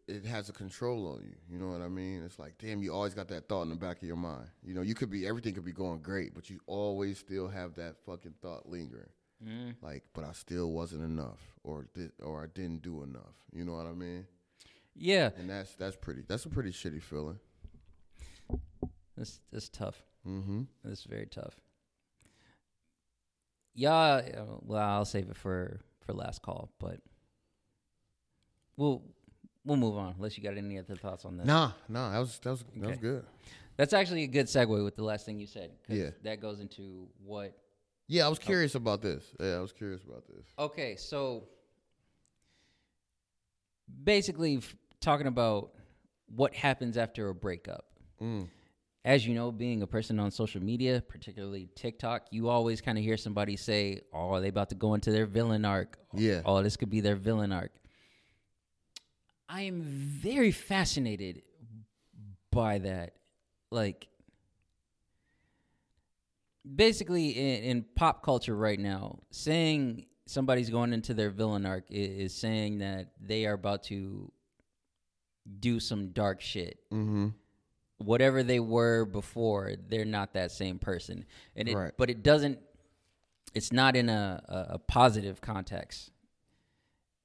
it has a control on you. You know what I mean? It's like, damn, you always got that thought in the back of your mind. You know, you could be everything could be going great, but you always still have that fucking thought lingering. Mm. Like, but I still wasn't enough or did or I didn't do enough. You know what I mean? Yeah. And that's that's pretty that's a pretty shitty feeling. That's that's tough. Mm-hmm. That's very tough. Yeah, well, I'll save it for for last call, but we'll we'll move on. Unless you got any other thoughts on this. Nah, nah, that was that was that was good. That's actually a good segue with the last thing you said. Yeah. That goes into what Yeah, Oh. I was curious about this. Yeah, I was curious about this. Okay, so basically f- talking about what happens after a breakup. Mm. As you know, being a person on social media, particularly TikTok, you always kind of hear somebody say, "Oh, they about to go into their villain arc." Yeah. Oh, this could be their villain arc. I am very fascinated by that. Like basically in, in pop culture right now, saying somebody's going into their villain arc is, is saying that they are about to do some dark shit. Mm-hmm. Whatever they were before, they're not that same person. And it, Right. but it doesn't. It's not in a, a, a positive context.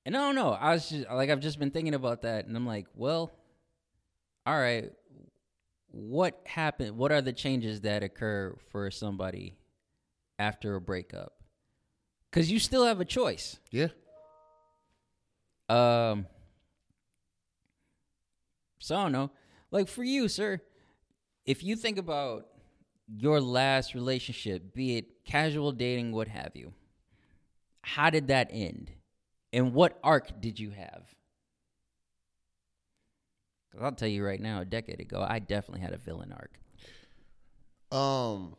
And I don't know. I was just like I've just been thinking about that, and I'm like, well, all right. What happened? What are the changes that occur for somebody after a breakup? Because you still have a choice. Yeah. Um. So I don't know. Like for you, sir, if you think about your last relationship, be it casual dating, what have you, how did that end? And what arc did you have? 'Cause I'll tell you right now, a decade ago, I definitely had a villain arc. Um.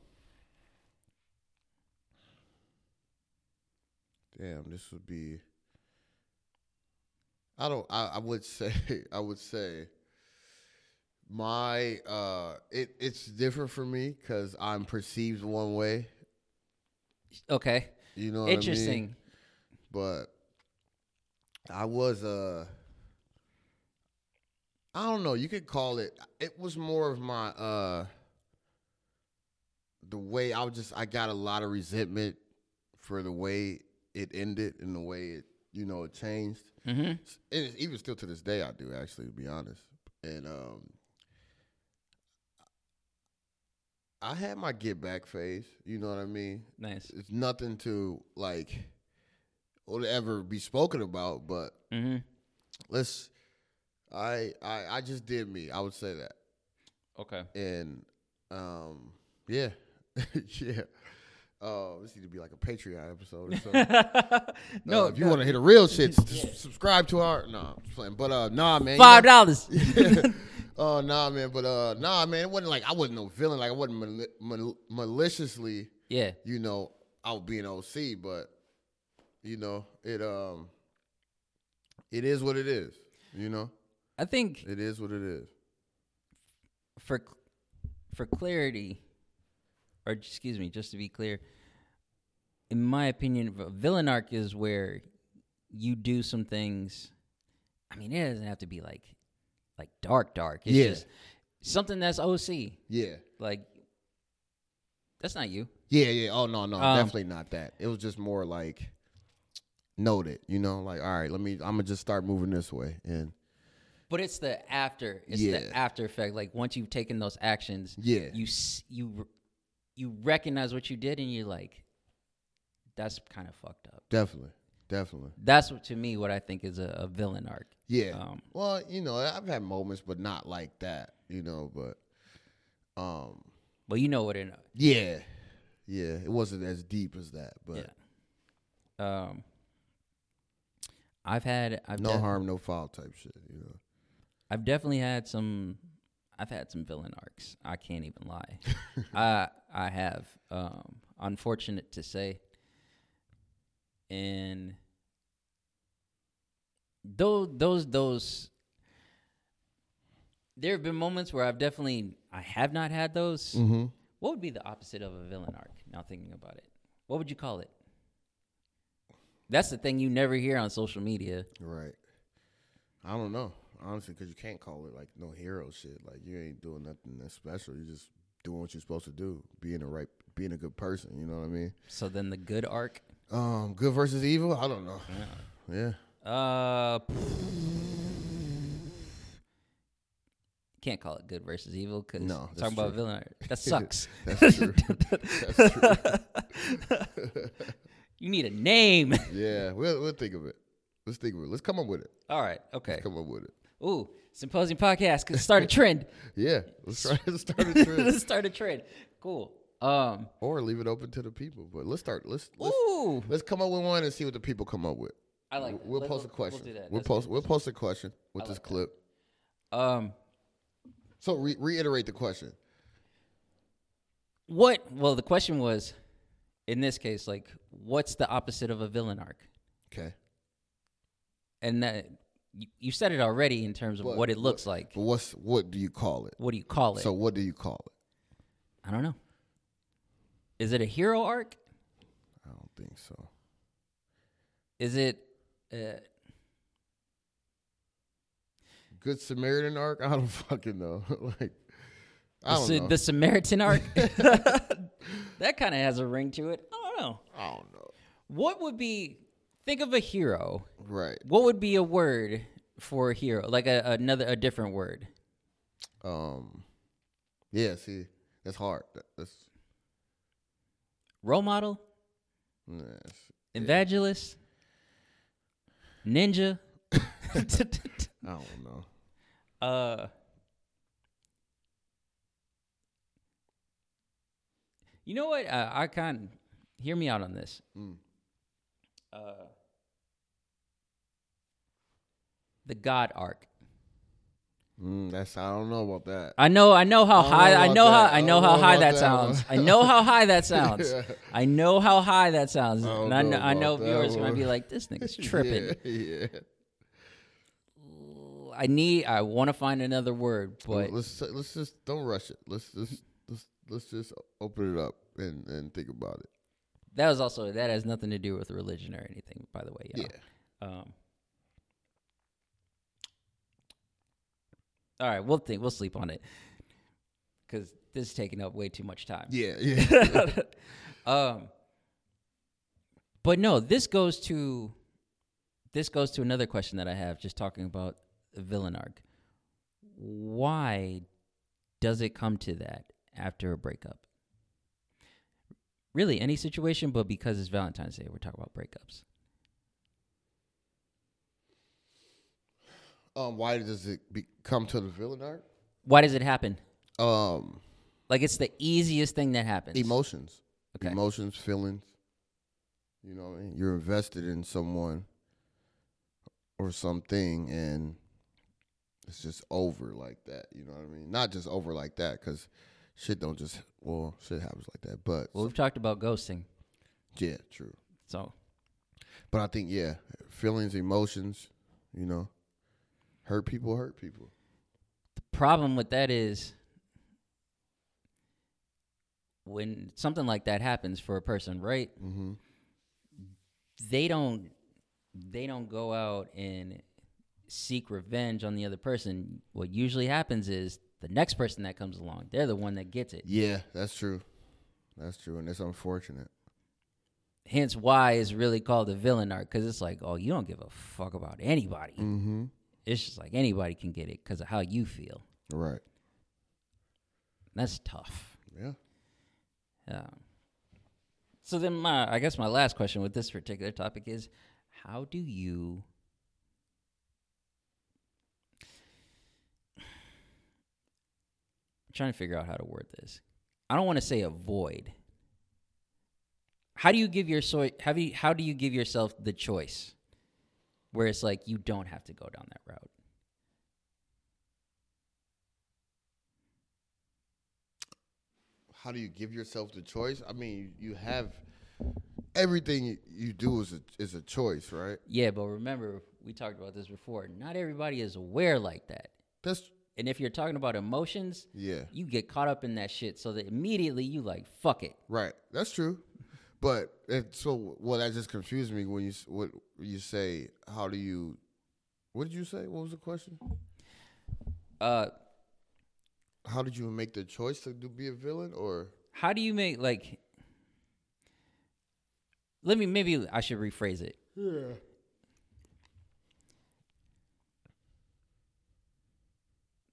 Damn, this would be. I don't. I, I would <laughs> say. I would say. My uh, it it's different for me because I'm perceived one way. Okay. You know, what I mean? Interesting. but I was uh I don't know, you could call it it was more of my uh the way I was just I got a lot of resentment for the way it ended and the way it you know it changed. Mm-hmm. And it's, even still to this day I do actually to be honest. And um I had my get back phase, you know what I mean? Nice. it's nothing to like or ever be spoken about, but Mm-hmm. let's I I I just did me. I would say that. Okay. And um yeah. <laughs> yeah. Uh, this need to be like a Patreon episode or something. <laughs> no, Uh, if you want to hit a real shit, s- subscribe to our no, I'm just playing. but uh, nah, man, five dollars. <laughs> Oh nah, man, but uh, nah, man, it wasn't like I wasn't no villain. Like I wasn't mali- mal- maliciously yeah. you know, out being OC, but you know, it um it is what it is. You know? I think It is what it is. for for clarity, or excuse me, just to be clear, in my opinion, a villain arc is where you do some things. I mean, it doesn't have to be like like dark, dark. It's Yeah. just something that's OC. Yeah. Like that's not you. Yeah, yeah. Oh no, no, Um, definitely not that. It was just more like noted, you know, like, all right, let me I'm gonna just start moving this way. And But it's the after. It's Yeah. the after effect. Like once you've taken those actions, Yeah. you you you recognize what you did, and you're like, that's kind of fucked up. definitely. Definitely. That's what to me what I think is a, a villain arc. Yeah. Um, well, you know, I've had moments, but not like that, you know, but um But you know what it. yeah. Yeah. It wasn't as deep as that, but Yeah. Um, I've had I've no def- harm, no foul type shit, you know. I've definitely had some. I've had some villain arcs. I can't even lie. <laughs> I I have. Um, unfortunate to say. And those those those. There have been moments where I've definitely I have not had those. Mm-hmm. What would be the opposite of a villain arc? Now thinking about it, what would you call it? That's the thing you never hear on social media. Right. I don't know, honestly, because you can't call it like no hero shit. Like you ain't doing nothing that special. You're just doing what you're supposed to do, being a right, being a good person. You know what I mean? So then the good arc. Um, good versus evil. I don't know. Yeah. yeah. Uh, can't call it good versus evil because No, talking about villain art. That <laughs> sucks. That's true. <laughs> That's true. <laughs> you need a name. <laughs> Yeah, we'll we'll think of it. Let's think of it. Let's come up with it. All right. Okay. Come up with it. Ooh, symposium podcast could start a <laughs> trend. Yeah, let's try <laughs> to start a trend, Let's start a trend. Cool. Um. or leave it open to the people. But let's start. Let's let's, Ooh. let's come up with one and see what the people come up with. I like. that. We'll post a question. We'll. We'll post. good. We'll post a question with this like that. clip. Um. So re- reiterate the question. What? Well, the question was, in this case, like, what's the opposite of a villain arc? Okay. And that you, you said it already in terms of What- what, it looks like. But what's what do you call it? What do you call it? So what do you call it? I don't know. Is it a hero arc? I don't think so. Is it? Uh, Good Samaritan arc? <laughs> I don't fucking know. <laughs> like, I the, don't Sa- know. the Samaritan arc? <laughs> <laughs> that kind of has a ring to it. I don't know. I don't know. What would be? Think of a hero. Right. What would be a word for a hero? Like a, another, a different word. Um. Yeah. See, that's hard. That's. Role model, nah, that's- evangelist, ninja. <laughs> I don't know. uh, you know what? Uh, I can't hear me out on this. Mm. Uh, the God arc. Mm, that's. I don't know about that. I know, I know how high. I know how. <laughs> I know how high that sounds. I know how high that sounds. I know how high that sounds. And I know, I know viewers might one. be like, "This nigga's <laughs> tripping." Yeah. yeah. I need. I want to find another word, but let's let's just don't rush it. Let's just let's let's just open it up and and think about it. that was also that has nothing to do with religion or anything. By the way, Yeah. y'all. Um, all right, we'll think. We'll sleep on it because this is taking up way too much time. Yeah. Yeah. <laughs> um, but no, this goes to this goes to another question that I have. Just talking about the villain arc. Why does it come to that after a breakup? Really, any situation, but because it's Valentine's Day, we're talking about breakups. um. Why does it be, come to the villain arc? Why does it happen? Um. Like it's the easiest thing that happens. Emotions. Okay. Emotions. Feelings. You know, what I mean? you're invested in someone or something, and it's just over like that. You know what I mean? Not just over like that, because shit don't just well, shit happens like that. But Well, we've talked about ghosting, yeah, true. so But I think yeah, feelings, emotions, you know, hurt people, hurt people. the problem with that is when something like that happens for a person, right? Mm-hmm. They don't they don't go out and seek revenge on the other person. What usually happens is the next person that comes along, they're the one that gets it. Yeah, that's true. That's true, and it's unfortunate. Hence why it's really called the villain arc because it's like, oh, you don't give a fuck about anybody. Mm-hmm. It's just like anybody can get it because of how you feel. Right. That's tough. Yeah. Yeah. So then, my I guess my last question with this particular topic is, how do you? I'm trying to figure out how to word this. I don't want to say avoid. How do you give your so how do you, how do you give yourself the choice, where it's like you don't have to go down that route? How do you give yourself the choice? I mean, you have everything you- you do is a is a choice, right? Yeah, but remember we talked about this before. Not everybody is aware like that. That's And if you're talking about emotions, yeah, you get caught up in that shit so that immediately you like fuck it. right. That's true. But it, so well, that just confused me when you what you say. How do you? What did you say? What was the question? Uh How did you make the choice to do, be a villain, or how do you make like Let me maybe I should rephrase it. yeah,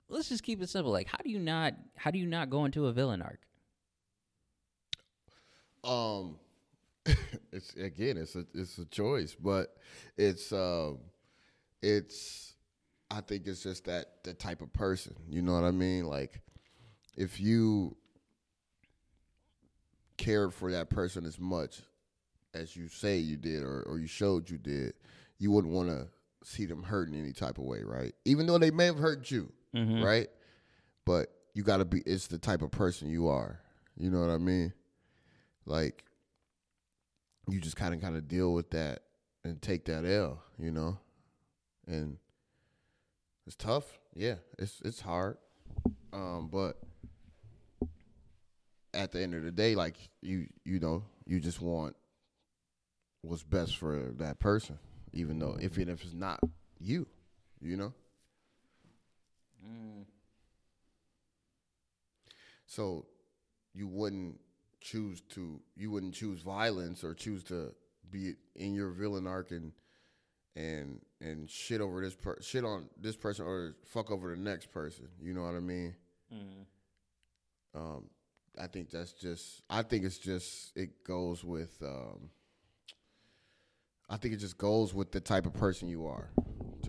Let's just keep it simple. Like how do you not how do you not go into a villain arc? Um, <laughs> it's again, it's a it's a choice, but it's um, it's I think it's just that the type of person. You know what I mean? Like, if you cared for that person as much as you say you did, or or you showed you did, you wouldn't want to see them hurt in any type of way, right? Even though they may have hurt you, Mhm. right? But you got to be. It's the type of person you are. You know what I mean? like you just kind of kind of deal with that and take that L, you know, and it's tough. Yeah, it's it's hard, um, but at the end of the day, like you you know, you just want what's best for that person, even though if it if it's not you, you know. So you wouldn't choose to you wouldn't choose violence or choose to be in your villain arc and and and shit over this per- shit on this person or fuck over the next person. You know what I mean? Um, I think that's just. I think it's just. It goes with. Um, I think it just goes with the type of person you are.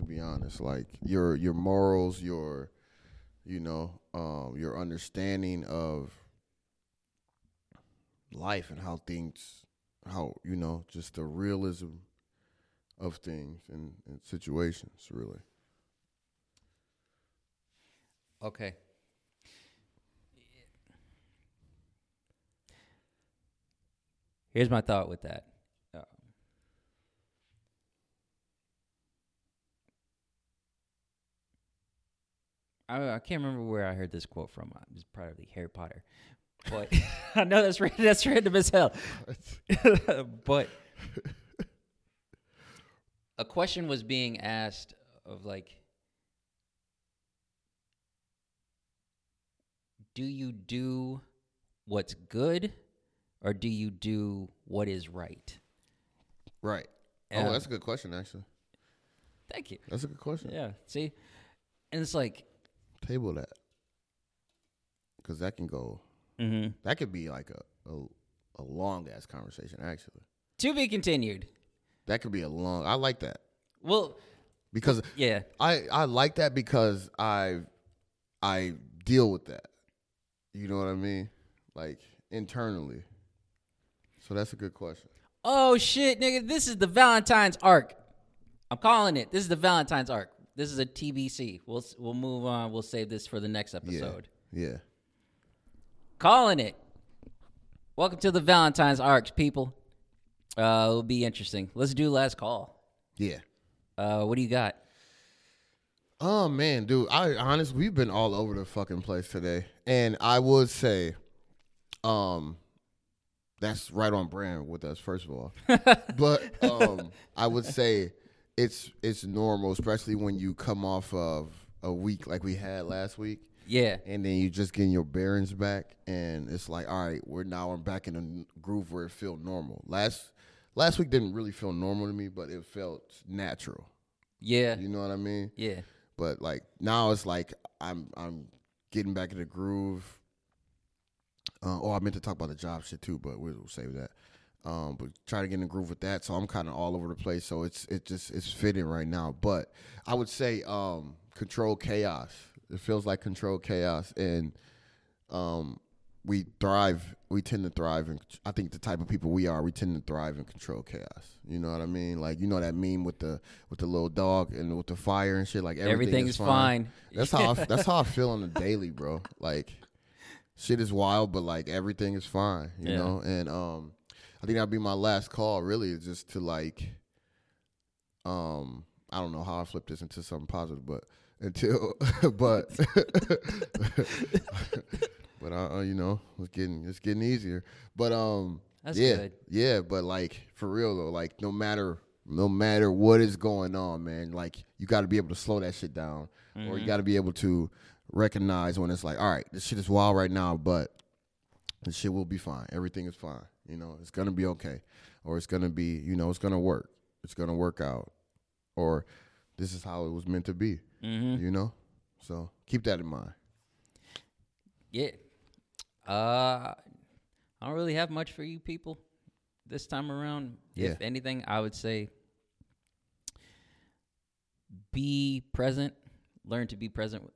To be honest, like your your morals, your, you know, um, your understanding of life and how things, how you know, just the realism of things and, and situations, really. Okay. Here's my thought with that. Um, I, I can't remember where I heard this quote from. Uh, It's probably Harry Potter, but <laughs> I know that's ra- that's random as hell. <laughs> but a question was being asked of like, do you do what's good or do you do what is right? Right. Yeah. Oh, that's a good question. Actually, Thank you. that's a good question. Yeah. See, and it's like, Table that, because that can go. mhm. That could be like a a, a long ass conversation. Actually, to be continued. that could be a long. I like that Well, because yeah, I I like that because I I deal with that. You know what I mean? Like internally. So that's a good question. Oh shit, nigga! This is the Valentine's arc. I'm calling it. This is the Valentine's arc. This is a TBC. We'll we'll move on. We'll save this for the next episode. Yeah. Calling it. Welcome to the Valentine's arcs, people. Uh, it'll be interesting. Let's do last call. Yeah. Uh, what do you got? Oh man, dude. I honest, we've been all over the fucking place today. And I would say, um, that's right on brand with us, first of all. <laughs> but um I would say it's it's normal, especially when you come off of a week like we had last week. Yeah, And then you just getting your bearings back, and it's like, all right, we're now I'm back in a groove where it feel normal. Last last week didn't really feel normal to me, but it felt natural. yeah, You know what I mean? yeah. But like now it's like I'm I'm getting back in the groove. Uh, oh, I meant to talk about the job shit too, but we'll save that. Um, but try to get in the groove with that. So I'm kind of all over the place. So it's it just it's fitting right now. But I would say um, control chaos. It feels like control chaos, and um, we thrive. We tend to thrive, and I think the type of people we are, we tend to thrive and control chaos. You know what I mean? Like you know that meme with the with the little dog and with the fire and shit. Like everything, Everything is is fine. That's how I, <laughs> that's how I feel on the daily, bro. Like shit is wild, but like everything is fine, you Yeah. know. And um, I think that'd be my last call. Really, is just to like, um, I don't know how I flip this into something positive, but until, <laughs> but, <laughs> but uh, uh, you know, it's getting it's getting easier. But um, That's yeah, good. yeah. But like for real though, like no matter no matter what is going on, man, like you got to be able to slow that shit down, or Mm-hmm. you got to be able to recognize when it's like, all right, this shit is wild right now, but this shit will be fine. Everything is fine. You know, it's gonna be okay, or it's gonna be, you know, it's gonna work. It's gonna work out, or this is how it was meant to be. Mm-hmm. You know, so keep that in mind. Yeah. Uh, I don't really have much for you people this time around. If anything, I would say be present. Learn to be present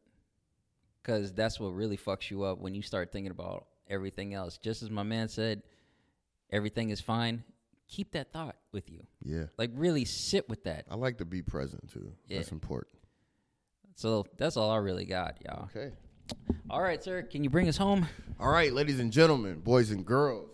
because that's what really fucks you up when you start thinking about everything else. Just as my man said, everything is fine. Keep that thought with you. Yeah, Like really sit with that. I like to be present too. Yeah. That's important. So that's all I really got, y'all. Okay. All right, sir. Can you bring us home? All right, ladies and gentlemen, boys and girls.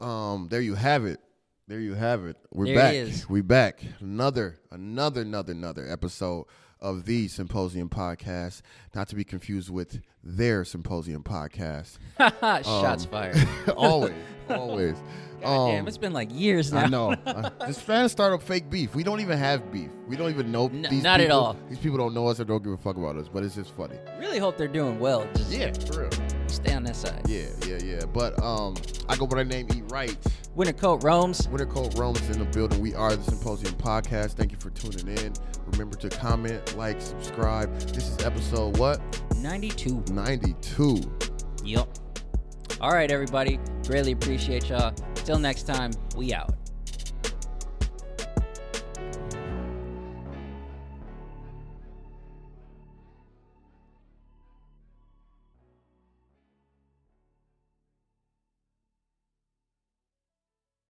Um, there you have it. There you have it. We're There it back. is. We back. Another, another, another, another episode of the Symposium Podcast, not to be confused with their Symposium Podcast. <laughs> Shots fired. <laughs> always, always. <laughs> God damn, Um, it's been like years now. I know. Uh, Just trying to start up fake beef. We don't even have beef. We don't even know N- these not at people. all. These people don't know us or don't give a fuck about us, but it's just funny. really hope they're doing well. Just Yeah, for real. Stay on that side. Yeah, yeah, yeah. But um, I go by the name E Wright. Winter coat roams. Winter Coat Rome is in the building. We are the Symposium Podcast. Thank you for tuning in. Remember to comment, like, subscribe. This is episode what? 92. 92. Yup. All right, everybody. Greatly appreciate y'all. Till next time, we out.